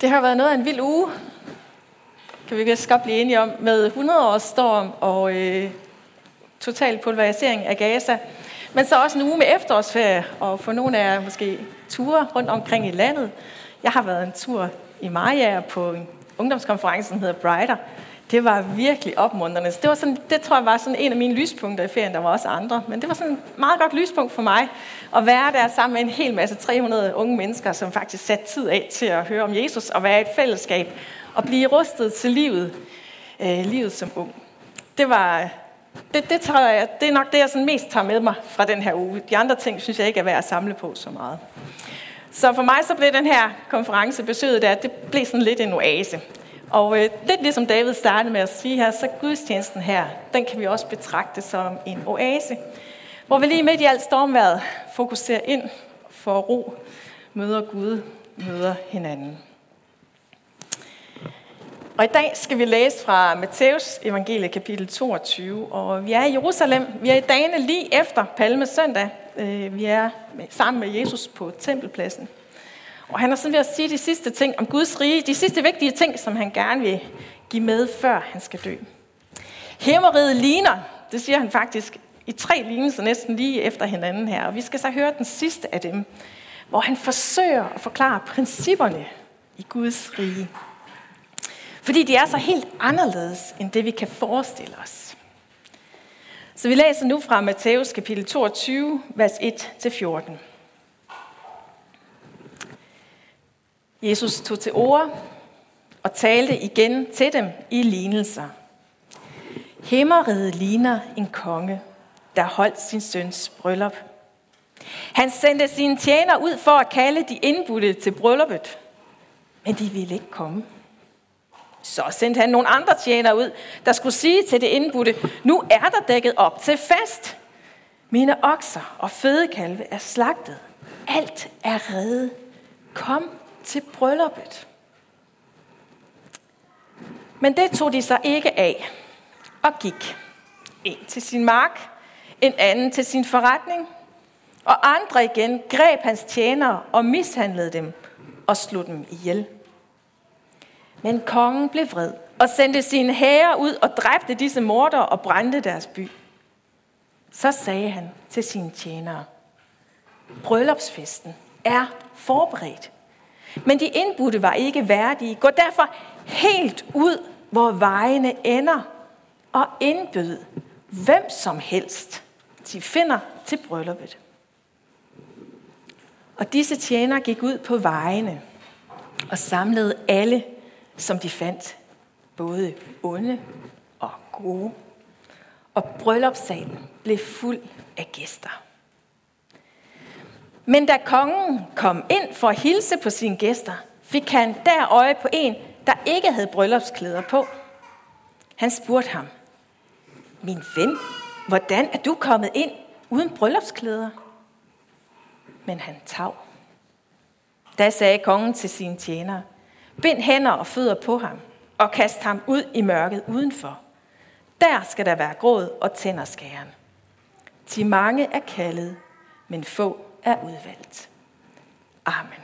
Det har været noget af en vild uge, kan vi vist godt blive enige om, med 100 års storm og øh, total pulverisering af Gaza. Men så også en uge med efterårsferie, og for nogle af jer måske ture rundt omkring i landet. Jeg har været en tur i Maja på en ungdomskonference, der hedder Brighter. Det var virkelig opmuntrende. Det, var sådan, det tror jeg var sådan en af mine lyspunkter i ferien. Der var også andre, men det var sådan et meget godt lyspunkt for mig at være der sammen med en hel masse 300 unge mennesker, som faktisk satte tid af til at høre om Jesus og være i et fællesskab og blive rustet til livet, øh, livet som ung. Det var det, det, tror jeg, det er nok det, jeg sådan mest tager med mig fra den her uge. De andre ting synes jeg ikke er værd at samle på så meget. Så for mig så blev den her konference besøget der, det blev sådan lidt en oase. Og øh, lidt ligesom David startede med at sige her, så gudstjenesten her, den kan vi også betragte som en oase. Hvor vi lige midt i alt stormværet fokuserer ind for ro, møder Gud, møder hinanden. Og i dag skal vi læse fra Matthæus evangelie kapitel 22, og vi er i Jerusalem. Vi er i dagene lige efter Palmesøndag. Øh, vi er sammen med Jesus på tempelpladsen. Og han er sådan ved at sige de sidste ting om Guds rige, de sidste vigtige ting, som han gerne vil give med, før han skal dø. Himmeriget ligner, det siger han faktisk i tre lignelser næsten lige efter hinanden her, og vi skal så høre den sidste af dem, hvor han forsøger at forklare principperne i Guds rige. Fordi de er så helt anderledes, end det vi kan forestille os. Så vi læser nu fra Matthæus kapitel 22, vers 1-14. Jesus tog til ord og talte igen til dem i lignelser. Himmeriget ligner en konge, der holdt sin søns bryllup. Han sendte sine tjener ud for at kalde de indbudte til brylluppet, men de ville ikke komme. Så sendte han nogle andre tjenere ud, der skulle sige til det indbudte, nu er der dækket op til fest. Mine okser og fødekalve er slagtet. Alt er reddet. Kom til brylluppet. Men det tog de sig ikke af og gik. En til sin mark, en anden til sin forretning, og andre igen greb hans tjenere og mishandlede dem og slog dem ihjel. Men kongen blev vred og sendte sine hære ud og dræbte disse morder og brændte deres by. Så sagde han til sine tjenere, bryllupsfesten er forberedt, men de indbudte var ikke værdige. Gå derfor helt ud, hvor vejene ender, og indbød hvem som helst, de finder til brylluppet. Og disse tjenere gik ud på vejene og samlede alle, som de fandt, både onde og gode. Og bryllupssalen blev fuld af gæster. Men da kongen kom ind for at hilse på sine gæster, fik han der øje på en, der ikke havde bryllupsklæder på. Han spurgte ham, min ven, hvordan er du kommet ind uden bryllupsklæder? Men han tav. Da sagde kongen til sine tjenere, bind hænder og fødder på ham, og kast ham ud i mørket udenfor. Der skal der være gråd og tænderskæren. De mange er kaldet, men få er udvalgt. Amen.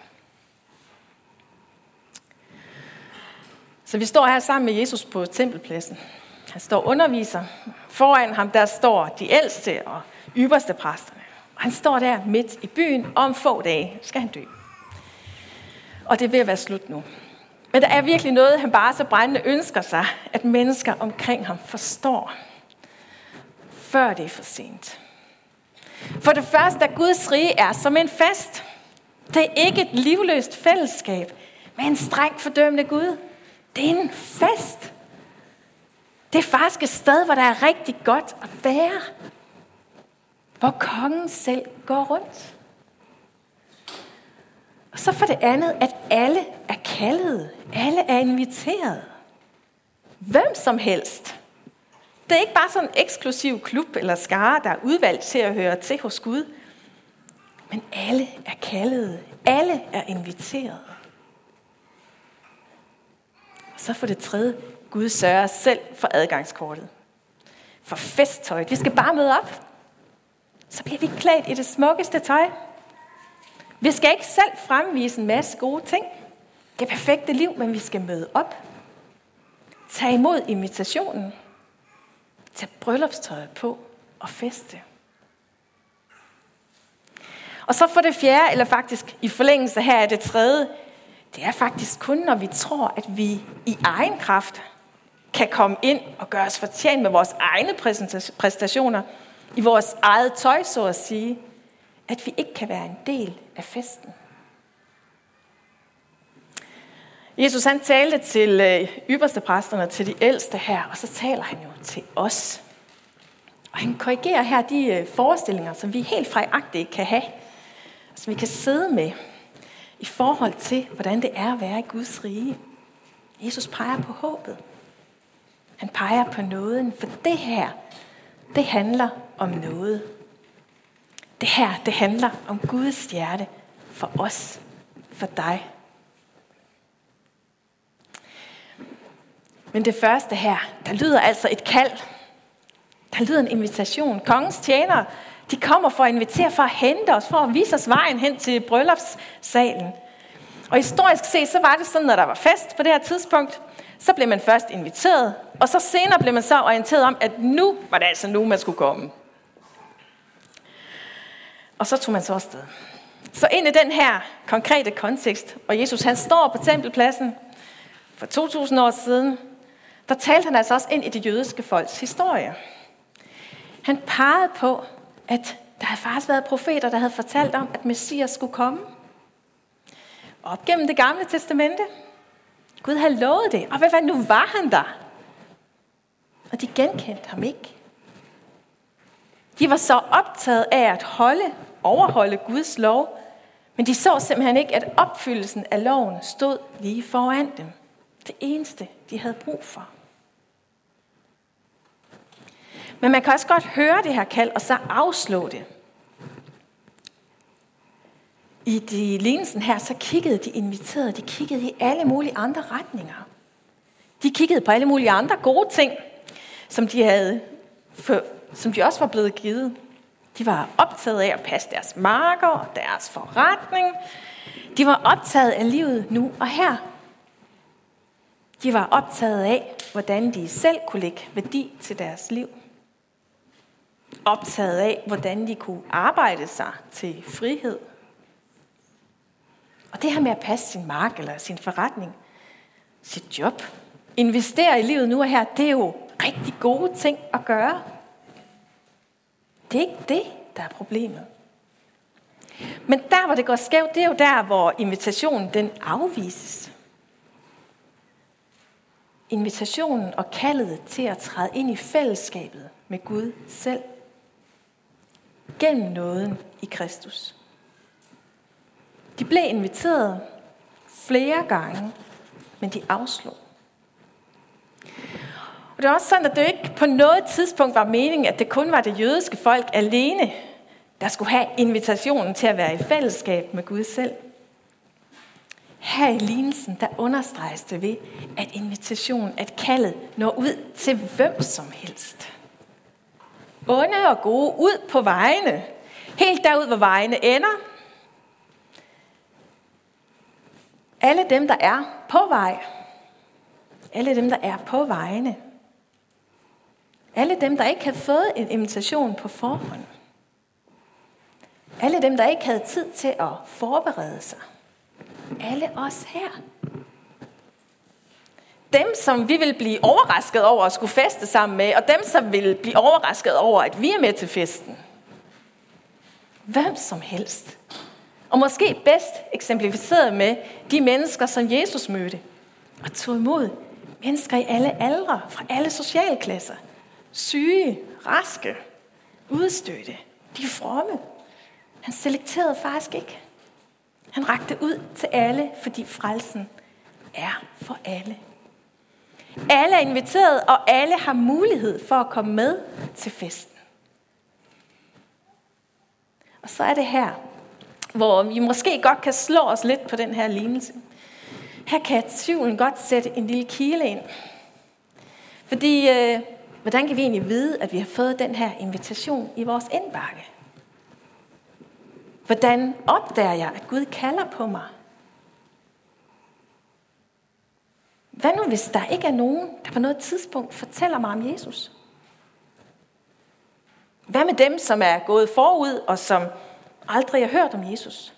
Så vi står her sammen med Jesus på tempelpladsen. Han står og underviser. Foran ham der står de ældste og ypperste præsterne. Og han står der midt i byen, og om få dage skal han dø. Og det vil være slut nu. Men der er virkelig noget, han bare så brændende ønsker sig, at mennesker omkring ham forstår, før det er for sent. For det første, at Guds rige er som en fest. Det er ikke et livløst fællesskab med en strengt fordømmende Gud. Det er en fest. Det er faktisk et sted, hvor der er rigtig godt at være. Hvor kongen selv går rundt. Og så for det andet, at alle er kaldet. Alle er inviteret. Hvem som helst det er ikke bare sådan en eksklusiv klub eller skare, der er udvalgt til at høre til hos Gud. Men alle er kaldede. Alle er inviteret. Så for det tredje, Gud sørger selv for adgangskortet. For festtøjet. Vi skal bare møde op. Så bliver vi klædt i det smukkeste tøj. Vi skal ikke selv fremvise en masse gode ting. det perfekte liv, men vi skal møde op. Tag imod invitationen tage bryllupstøjet på og feste. Og så for det fjerde, eller faktisk i forlængelse her er det tredje, det er faktisk kun, når vi tror, at vi i egen kraft kan komme ind og gøre os fortjent med vores egne præstationer, i vores eget tøj, så at sige, at vi ikke kan være en del af festen. Jesus han talte til øh, ypperste præsterne, til de ældste her, og så taler han jo til os. Og han korrigerer her de øh, forestillinger, som vi helt fejagtige kan have, som vi kan sidde med i forhold til, hvordan det er at være i Guds rige. Jesus peger på håbet. Han peger på nåden, for det her, det handler om noget. Det her, det handler om Guds hjerte for os, for dig. Men det første her, der lyder altså et kald. Der lyder en invitation. Kongens tjenere, de kommer for at invitere, for at hente os, for at vise os vejen hen til bryllupssalen. Og historisk set, så var det sådan, når der var fest på det her tidspunkt, så blev man først inviteret, og så senere blev man så orienteret om, at nu var det altså nu, man skulle komme. Og så tog man så afsted. Så ind i den her konkrete kontekst, hvor Jesus han står på tempelpladsen for 2000 år siden, der talte han altså også ind i det jødiske folks historie. Han pegede på, at der havde faktisk været profeter, der havde fortalt om, at Messias skulle komme. Op gennem det gamle testamente. Gud havde lovet det. Og hvad nu var han der? Og de genkendte ham ikke. De var så optaget af at holde, overholde Guds lov, men de så simpelthen ikke, at opfyldelsen af loven stod lige foran dem. Det eneste, de havde brug for. Men man kan også godt høre det her kald, og så afslå det. I de lignelsen her, så kiggede de inviterede, de kiggede i alle mulige andre retninger. De kiggede på alle mulige andre gode ting, som de, havde, for, som de også var blevet givet. De var optaget af at passe deres marker, deres forretning. De var optaget af livet nu og her. De var optaget af, hvordan de selv kunne lægge værdi til deres liv optaget af, hvordan de kunne arbejde sig til frihed. Og det her med at passe sin mark eller sin forretning, sit job, investere i livet nu og her, det er jo rigtig gode ting at gøre. Det er ikke det, der er problemet. Men der, hvor det går skævt, det er jo der, hvor invitationen den afvises. Invitationen og kaldet til at træde ind i fællesskabet med Gud selv gennem nåden i Kristus. De blev inviteret flere gange, men de afslog. Og det er også sådan, at det ikke på noget tidspunkt var meningen, at det kun var det jødiske folk alene, der skulle have invitationen til at være i fællesskab med Gud selv. Her i lignelsen, der understreges det ved, at invitationen, at kaldet når ud til hvem som helst onde og gode, ud på vejene. Helt derud, hvor vejene ender. Alle dem, der er på vej. Alle dem, der er på vejene. Alle dem, der ikke havde fået en invitation på forhånd. Alle dem, der ikke havde tid til at forberede sig. Alle os her dem, som vi vil blive overrasket over at skulle feste sammen med, og dem, som vil blive overrasket over, at vi er med til festen. Hvem som helst. Og måske bedst eksemplificeret med de mennesker, som Jesus mødte og tog imod. Mennesker i alle aldre, fra alle socialklasser. Syge, raske, udstødte. De fromme. Han selekterede faktisk ikke. Han rakte ud til alle, fordi frelsen er for alle. Alle er inviteret, og alle har mulighed for at komme med til festen. Og så er det her, hvor vi måske godt kan slå os lidt på den her lignelse. Her kan tvivlen godt sætte en lille kile ind. Fordi, øh, hvordan kan vi egentlig vide, at vi har fået den her invitation i vores indbakke? Hvordan opdager jeg, at Gud kalder på mig? Hvad nu, hvis der ikke er nogen, der på noget tidspunkt fortæller mig om Jesus? Hvad med dem, som er gået forud og som aldrig har hørt om Jesus?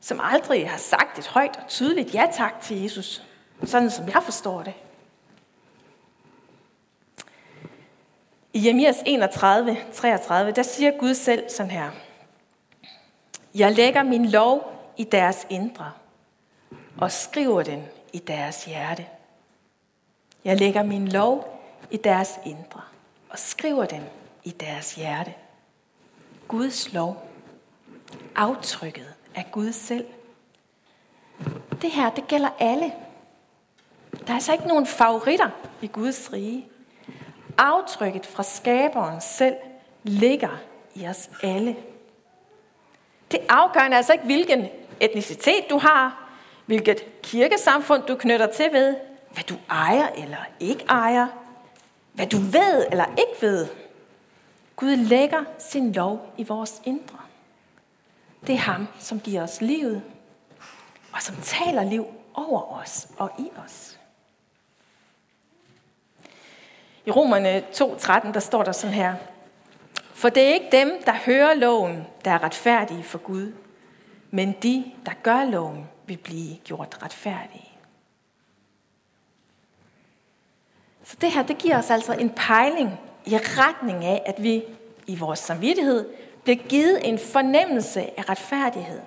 Som aldrig har sagt et højt og tydeligt ja tak til Jesus, sådan som jeg forstår det. I Jeremias 31, 33, der siger Gud selv sådan her. Jeg lægger min lov i deres indre og skriver den i deres hjerte. Jeg lægger min lov i deres indre og skriver den i deres hjerte. Guds lov. Aftrykket af Gud selv. Det her, det gælder alle. Der er altså ikke nogen favoritter i Guds rige. Aftrykket fra skaberen selv ligger i os alle. Det afgørende er altså ikke, hvilken etnicitet du har, hvilket kirkesamfund du knytter til ved, hvad du ejer eller ikke ejer, hvad du ved eller ikke ved. Gud lægger sin lov i vores indre. Det er ham, som giver os livet, og som taler liv over os og i os. I Romerne 2.13, der står der sådan her. For det er ikke dem, der hører loven, der er retfærdige for Gud, men de, der gør loven, vil blive gjort retfærdige. Så det her, det giver os altså en pejling i retning af, at vi i vores samvittighed bliver givet en fornemmelse af retfærdighed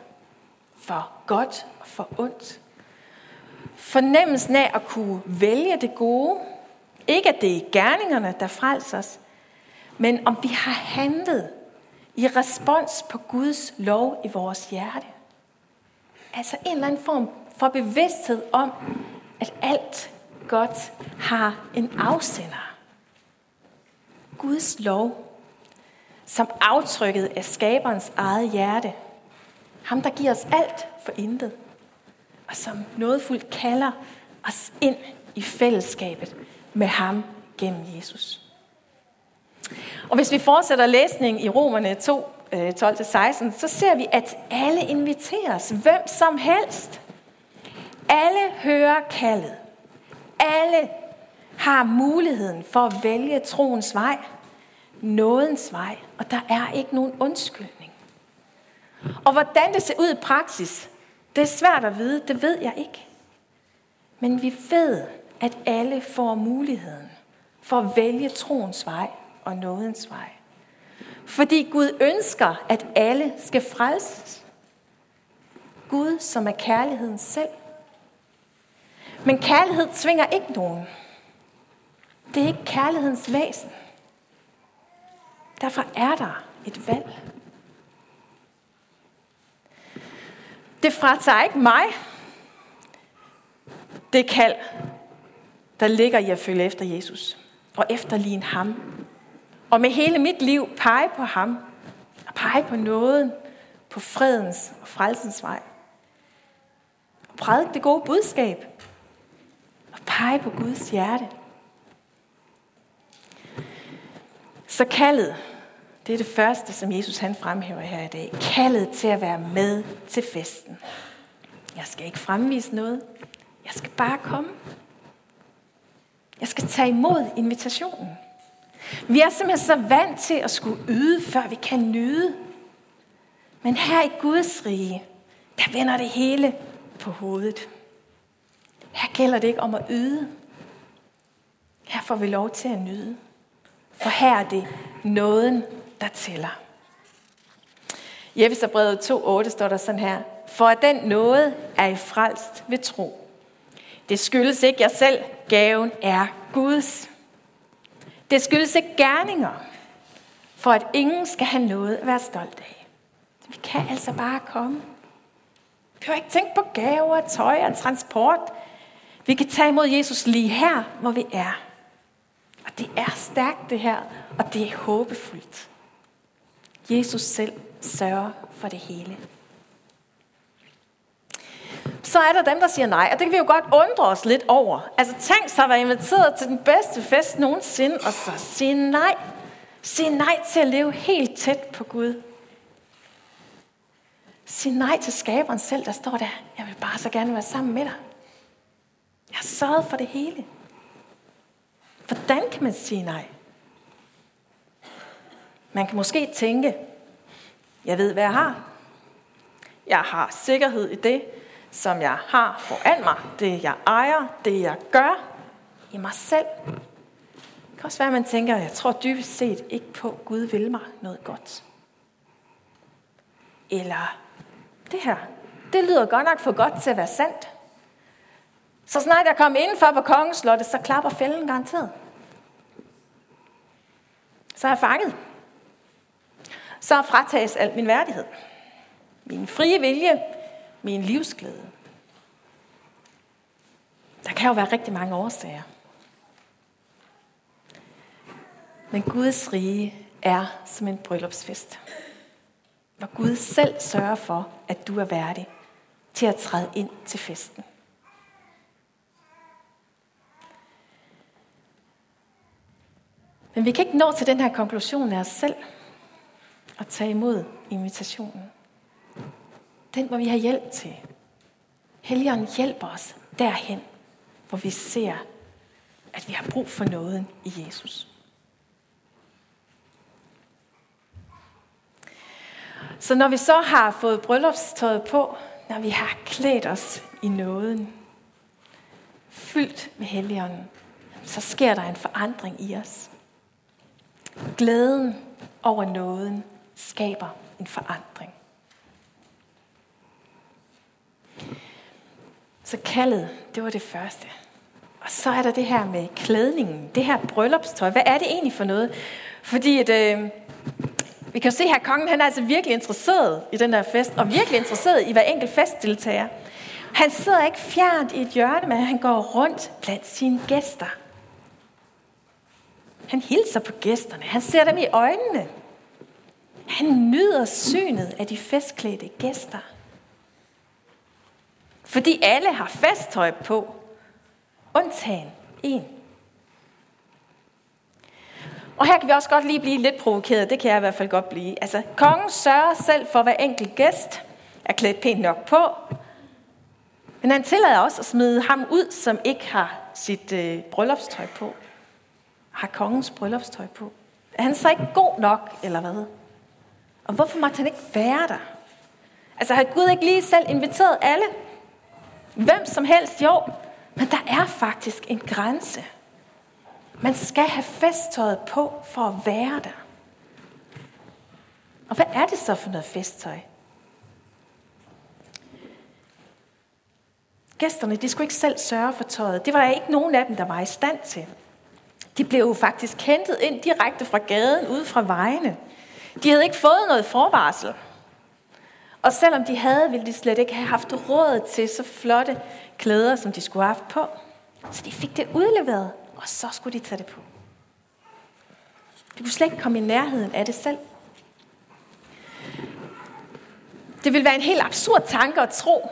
for godt og for ondt. Fornemmelsen af at kunne vælge det gode. Ikke at det er gerningerne, der frelser os, men om vi har handlet i respons på Guds lov i vores hjerte. Altså en eller anden form for bevidsthed om, at alt godt har en afsender. Guds lov, som aftrykket af skaberens eget hjerte. Ham, der giver os alt for intet. Og som nådefuldt kalder os ind i fællesskabet med ham gennem Jesus. Og hvis vi fortsætter læsningen i Romerne 2, Øh, 12-16, så ser vi, at alle inviteres. Hvem som helst. Alle hører kaldet. Alle har muligheden for at vælge troens vej, nådens vej, og der er ikke nogen undskyldning. Og hvordan det ser ud i praksis, det er svært at vide, det ved jeg ikke. Men vi ved, at alle får muligheden for at vælge troens vej og nådens vej. Fordi Gud ønsker, at alle skal frelses. Gud, som er kærligheden selv. Men kærlighed tvinger ikke nogen. Det er ikke kærlighedens væsen. Derfor er der et valg. Det fratager ikke mig det kald, der ligger i at følge efter Jesus og efterligne ham og med hele mit liv pege på ham. Og pege på nåden, på fredens og frelsens vej. Og prædike det gode budskab. Og pege på Guds hjerte. Så kaldet, det er det første, som Jesus han fremhæver her i dag. Kaldet til at være med til festen. Jeg skal ikke fremvise noget. Jeg skal bare komme. Jeg skal tage imod invitationen. Vi er simpelthen så vant til at skulle yde, før vi kan nyde. Men her i Guds rige, der vender det hele på hovedet. Her gælder det ikke om at yde. Her får vi lov til at nyde. For her er det nåden, der tæller. I Efeserbrevet 2.8 står der sådan her. For at den nåde er I frelst ved tro. Det skyldes ikke jer selv. Gaven er Guds. Det skyldes ikke gerninger, for at ingen skal have noget at være stolt af. Vi kan altså bare komme. Vi behøver ikke tænke på gaver, tøj og transport. Vi kan tage imod Jesus lige her, hvor vi er. Og det er stærkt det her, og det er håbefuldt. Jesus selv sørger for det hele så er der dem, der siger nej. Og det kan vi jo godt undre os lidt over. Altså tænk sig at være inviteret til den bedste fest nogensinde, og så sige nej. Sige nej til at leve helt tæt på Gud. Sig nej til skaberen selv, der står der. Jeg vil bare så gerne være sammen med dig. Jeg sørget for det hele. Hvordan kan man sige nej? Man kan måske tænke, jeg ved, hvad jeg har. Jeg har sikkerhed i det, som jeg har foran mig. Det, jeg ejer, det, jeg gør i mig selv. Det kan også være, at man tænker, jeg tror dybest set ikke på, at Gud vil mig noget godt. Eller det her, det lyder godt nok for godt til at være sandt. Så snart jeg kommer indenfor på kongeslottet, så klapper fælden garanteret. Så er jeg fanget. Så fratages alt min værdighed. Min frie vilje, min livsglæde. Der kan jo være rigtig mange årsager. Men Guds rige er som en bryllupsfest. Hvor Gud selv sørger for, at du er værdig til at træde ind til festen. Men vi kan ikke nå til den her konklusion af os selv og tage imod invitationen. Den må vi have hjælp til. Helligånden hjælper os derhen, hvor vi ser, at vi har brug for noget i Jesus. Så når vi så har fået bryllupstøjet på, når vi har klædt os i nåden, fyldt med helligånden, så sker der en forandring i os. Glæden over nåden skaber en forandring. Så kaldet, det var det første. Og så er der det her med klædningen, det her bryllupstøj. Hvad er det egentlig for noget? Fordi at, øh, vi kan jo se her, at kongen han er altså virkelig interesseret i den der fest, og virkelig interesseret i hver enkelt festdeltager. Han sidder ikke fjernt i et hjørne, men han går rundt blandt sine gæster. Han hilser på gæsterne. Han ser dem i øjnene. Han nyder synet af de festklædte gæster. Fordi alle har festtøj på, undtagen en. Og her kan vi også godt lige blive lidt provokeret. Det kan jeg i hvert fald godt blive. Altså, kongen sørger selv for hver enkelt gæst er klædt pænt nok på. Men han tillader også at smide ham ud, som ikke har sit øh, bryllupstøj på. Har kongens bryllupstøj på. Er han så ikke god nok, eller hvad? Og hvorfor måtte han ikke være der? Altså har Gud ikke lige selv inviteret alle? Hvem som helst, jo. Men der er faktisk en grænse. Man skal have festtøjet på for at være der. Og hvad er det så for noget festtøj? Gæsterne, de skulle ikke selv sørge for tøjet. Det var der ikke nogen af dem, der var i stand til. De blev jo faktisk hentet ind direkte fra gaden, ude fra vejene. De havde ikke fået noget forvarsel. Og selvom de havde, ville de slet ikke have haft råd til så flotte klæder, som de skulle have haft på. Så de fik det udleveret, og så skulle de tage det på. De kunne slet ikke komme i nærheden af det selv. Det ville være en helt absurd tanke at tro,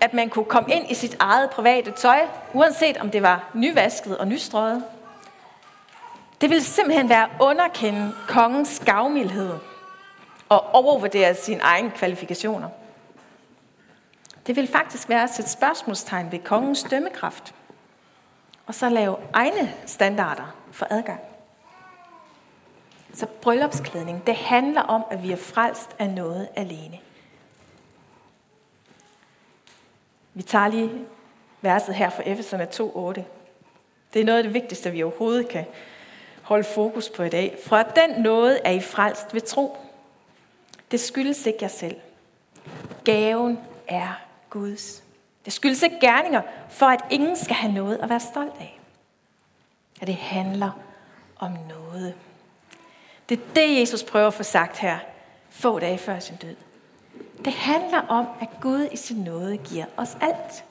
at man kunne komme ind i sit eget private tøj, uanset om det var nyvasket og nystrøget. Det ville simpelthen være underkende kongens gavmildhed og overvurdere sine egne kvalifikationer. Det vil faktisk være at sætte spørgsmålstegn ved kongens dømmekraft, og så lave egne standarder for adgang. Så bryllupsklædning, det handler om, at vi er frelst af noget alene. Vi tager lige verset her fra Efeserne 2.8. Det er noget af det vigtigste, vi overhovedet kan holde fokus på i dag. For at den noget er I frelst ved tro. Det skyldes ikke jer selv. Gaven er Guds. Det skyldes ikke gerninger, for at ingen skal have noget at være stolt af. At det handler om noget. Det er det, Jesus prøver at få sagt her, få dage før sin død. Det handler om, at Gud i sin nåde giver os alt.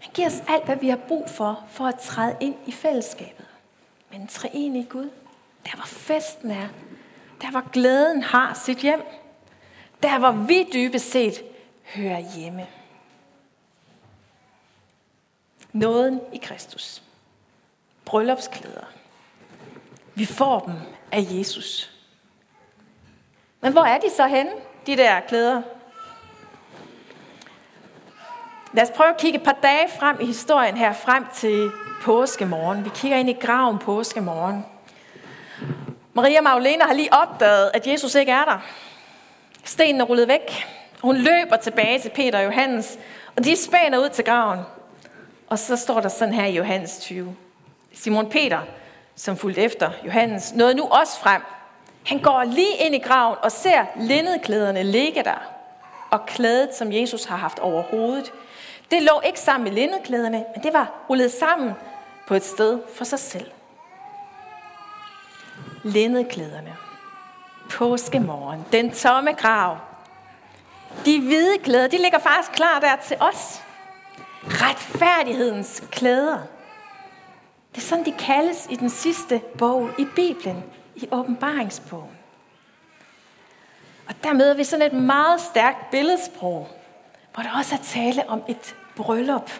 Han giver os alt, hvad vi har brug for, for at træde ind i fællesskabet. Men treenig Gud, der hvor festen er, der hvor glæden har sit hjem, der hvor vi dybest set hører hjemme. Nåden i Kristus. Bryllupsklæder. Vi får dem af Jesus. Men hvor er de så henne, de der klæder? Lad os prøve at kigge et par dage frem i historien her, frem til påskemorgen. Vi kigger ind i graven påskemorgen. Maria Magdalena har lige opdaget, at Jesus ikke er der. Stenen er rullet væk. Hun løber tilbage til Peter og Johannes, og de spænder ud til graven. Og så står der sådan her i Johannes 20. Simon Peter, som fulgte efter Johannes, nåede nu også frem. Han går lige ind i graven og ser lindedklæderne ligge der. Og klædet, som Jesus har haft over hovedet. Det lå ikke sammen med lindedklæderne, men det var rullet sammen på et sted for sig selv. Lindeklæderne. Påskemorgen. Den tomme grav. De hvide klæder, de ligger faktisk klar der til os. Retfærdighedens klæder. Det er sådan, de kaldes i den sidste bog i Bibelen, i åbenbaringsbogen. Og der møder vi sådan et meget stærkt billedsprog, hvor der også er tale om et bryllup.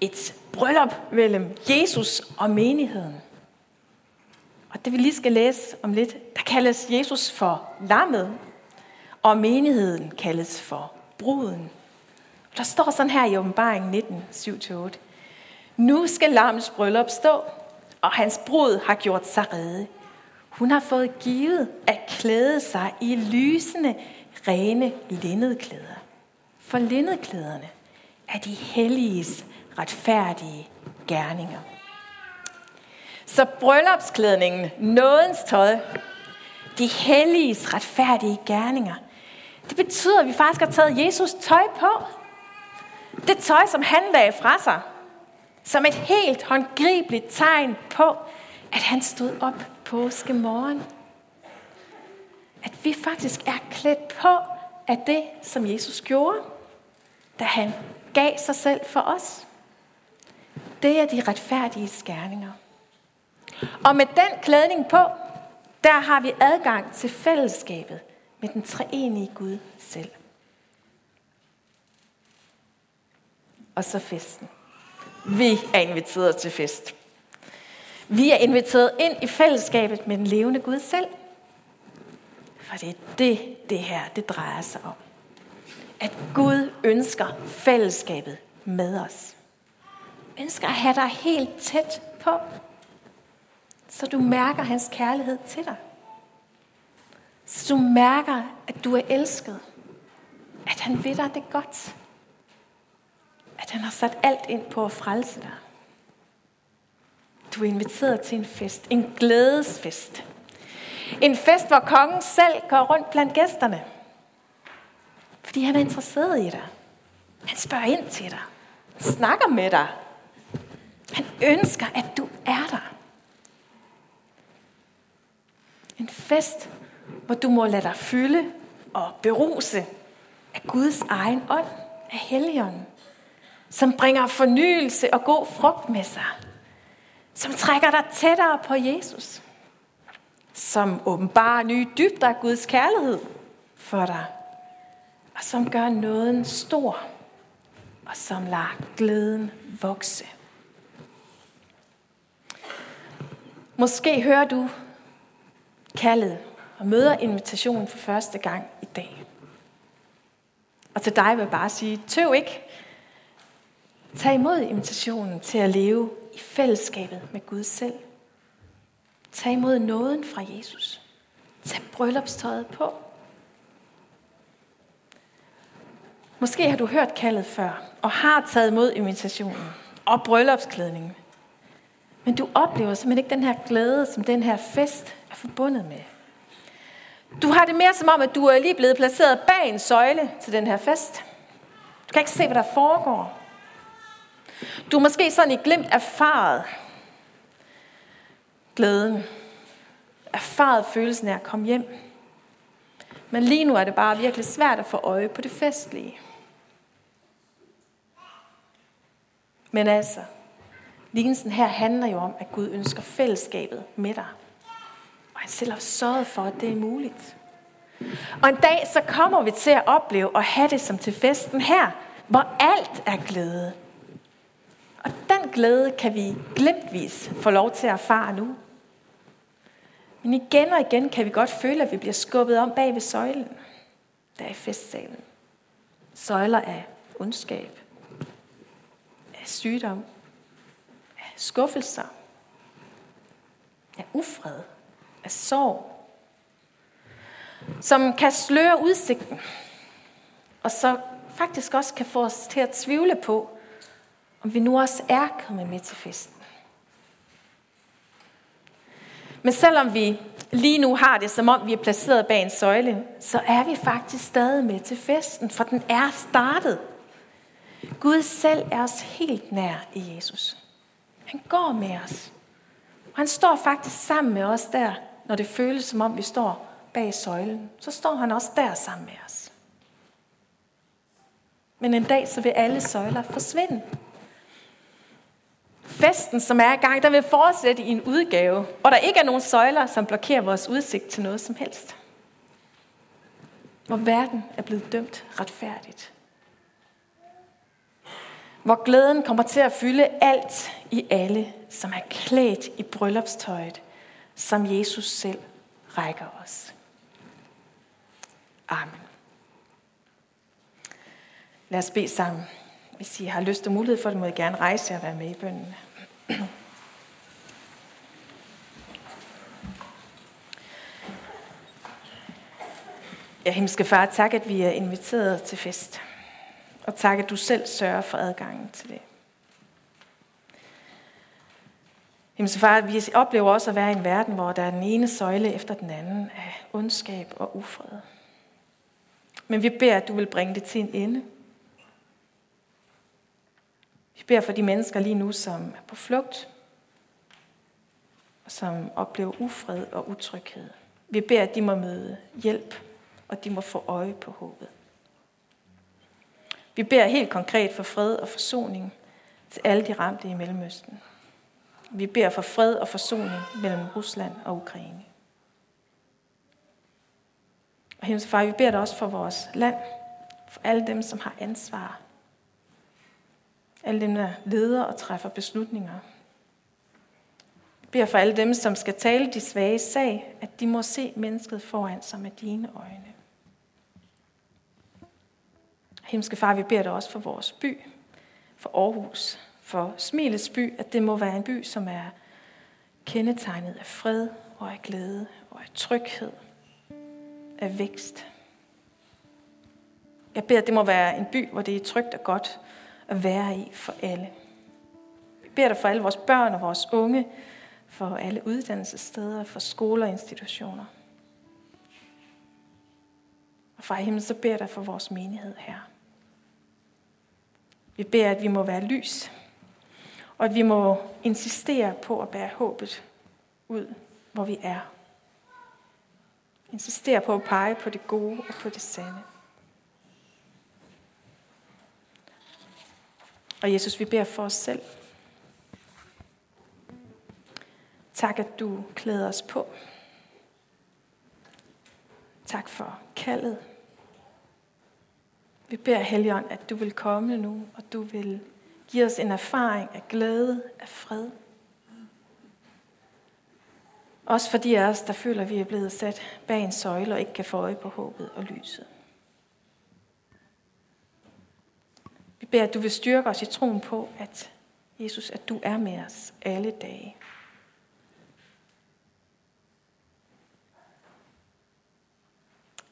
Et bryllup mellem Jesus og menigheden. Og det vi lige skal læse om lidt, der kaldes Jesus for lammet, og menigheden kaldes for bruden. Der står sådan her i åbenbaringen 19, 7-8. Nu skal lammets bryllup stå, og hans brud har gjort sig rede. Hun har fået givet at klæde sig i lysende, rene linnedklæder. For linnedklæderne er de helliges retfærdige gerninger. Så bryllupsklædningen, nådens tøj, de helliges retfærdige gerninger, det betyder, at vi faktisk har taget Jesus tøj på. Det tøj, som han lagde fra sig, som et helt håndgribeligt tegn på, at han stod op påske morgen. At vi faktisk er klædt på af det, som Jesus gjorde, da han gav sig selv for os. Det er de retfærdige skærninger. Og med den klædning på, der har vi adgang til fællesskabet med den treenige Gud selv. Og så festen. Vi er inviteret til fest. Vi er inviteret ind i fællesskabet med den levende Gud selv. For det er det, det her det drejer sig om. At Gud ønsker fællesskabet med os. Ønsker at have dig helt tæt på. Så du mærker hans kærlighed til dig. Så du mærker, at du er elsket. At han ved dig det godt. At han har sat alt ind på at frelse dig. Du er inviteret til en fest. En glædesfest. En fest, hvor kongen selv går rundt blandt gæsterne. Fordi han er interesseret i dig. Han spørger ind til dig. Han snakker med dig. Han ønsker, at du er der. En fest, hvor du må lade dig fylde og beruse af Guds egen ånd, af Helligånden, som bringer fornyelse og god frugt med sig, som trækker dig tættere på Jesus, som åbenbarer nye dybder af Guds kærlighed for dig, og som gør nåden stor, og som lader glæden vokse. Måske hører du kaldet og møder invitationen for første gang i dag. Og til dig vil jeg bare sige, tøv ikke. Tag imod invitationen til at leve i fællesskabet med Gud selv. Tag imod nåden fra Jesus. Tag bryllupstøjet på. Måske har du hørt kaldet før, og har taget imod invitationen og bryllupsklædningen. Men du oplever simpelthen ikke den her glæde, som den her fest er forbundet med. Du har det mere som om, at du er lige blevet placeret bag en søjle til den her fest. Du kan ikke se, hvad der foregår. Du er måske sådan i glimt erfaret glæden. Erfaret følelsen af at komme hjem. Men lige nu er det bare virkelig svært at få øje på det festlige. Men altså, lignelsen her handler jo om, at Gud ønsker fællesskabet med dig. Og han selv har sørget for, at det er muligt. Og en dag så kommer vi til at opleve og have det som til festen her, hvor alt er glæde. Og den glæde kan vi glemtvis få lov til at erfare nu. Men igen og igen kan vi godt føle, at vi bliver skubbet om bag ved søjlen, der er i festsalen. Søjler af ondskab, sygdom, skuffelser, af ufred, af sorg, som kan sløre udsigten, og så faktisk også kan få os til at tvivle på, om vi nu også er kommet med til festen. Men selvom vi lige nu har det, som om vi er placeret bag en søjle, så er vi faktisk stadig med til festen, for den er startet. Gud selv er os helt nær i Jesus. Han går med os. Og han står faktisk sammen med os der, når det føles som om vi står bag søjlen. Så står han også der sammen med os. Men en dag så vil alle søjler forsvinde. Festen, som er i gang, der vil fortsætte i en udgave, og der ikke er nogen søjler, som blokerer vores udsigt til noget som helst. Hvor verden er blevet dømt retfærdigt. Hvor glæden kommer til at fylde alt i alle, som er klædt i bryllupstøjet, som Jesus selv rækker os. Amen. Lad os bede sammen. Hvis I har lyst og mulighed for det, må I gerne rejse og være med i bønnen. Ja, himmelske far, tak, at vi er inviteret til fest. Og tak, at du selv sørger for adgangen til det. Himmelske far, vi oplever også at være i en verden, hvor der er den ene søjle efter den anden af ondskab og ufred. Men vi beder, at du vil bringe det til en ende. Vi beder for de mennesker lige nu, som er på flugt, og som oplever ufred og utryghed. Vi beder, at de må møde hjælp, og de må få øje på håbet. Vi beder helt konkret for fred og forsoning til alle de ramte i Mellemøsten. Vi beder for fred og forsoning mellem Rusland og Ukraine. Og hendes far, vi beder dig også for vores land, for alle dem, som har ansvar alle dem, der leder og træffer beslutninger. Vi beder for alle dem, som skal tale de svage sag, at de må se mennesket foran sig med dine øjne. Himmelske far, vi beder dig også for vores by, for Aarhus, for Smilets by, at det må være en by, som er kendetegnet af fred og af glæde og af tryghed, af vækst. Jeg beder, at det må være en by, hvor det er trygt og godt at være i for alle. Vi beder dig for alle vores børn og vores unge, for alle uddannelsessteder, for skoler og institutioner. Og fra himmel, så beder jeg dig for vores menighed her. Vi beder, at vi må være lys, og at vi må insistere på at bære håbet ud, hvor vi er. Insistere på at pege på det gode og på det sande. Og Jesus, vi beder for os selv. Tak, at du klæder os på. Tak for kaldet. Vi beder, Helligånd, at du vil komme nu, og du vil give os en erfaring af glæde, af fred. Også for de af os, der føler, at vi er blevet sat bag en søjle og ikke kan få øje på håbet og lyset. Vi beder, at du vil styrke os i troen på, at Jesus, at du er med os alle dage.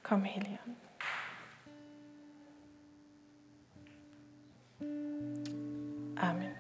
Kom, Helligånd. Amen.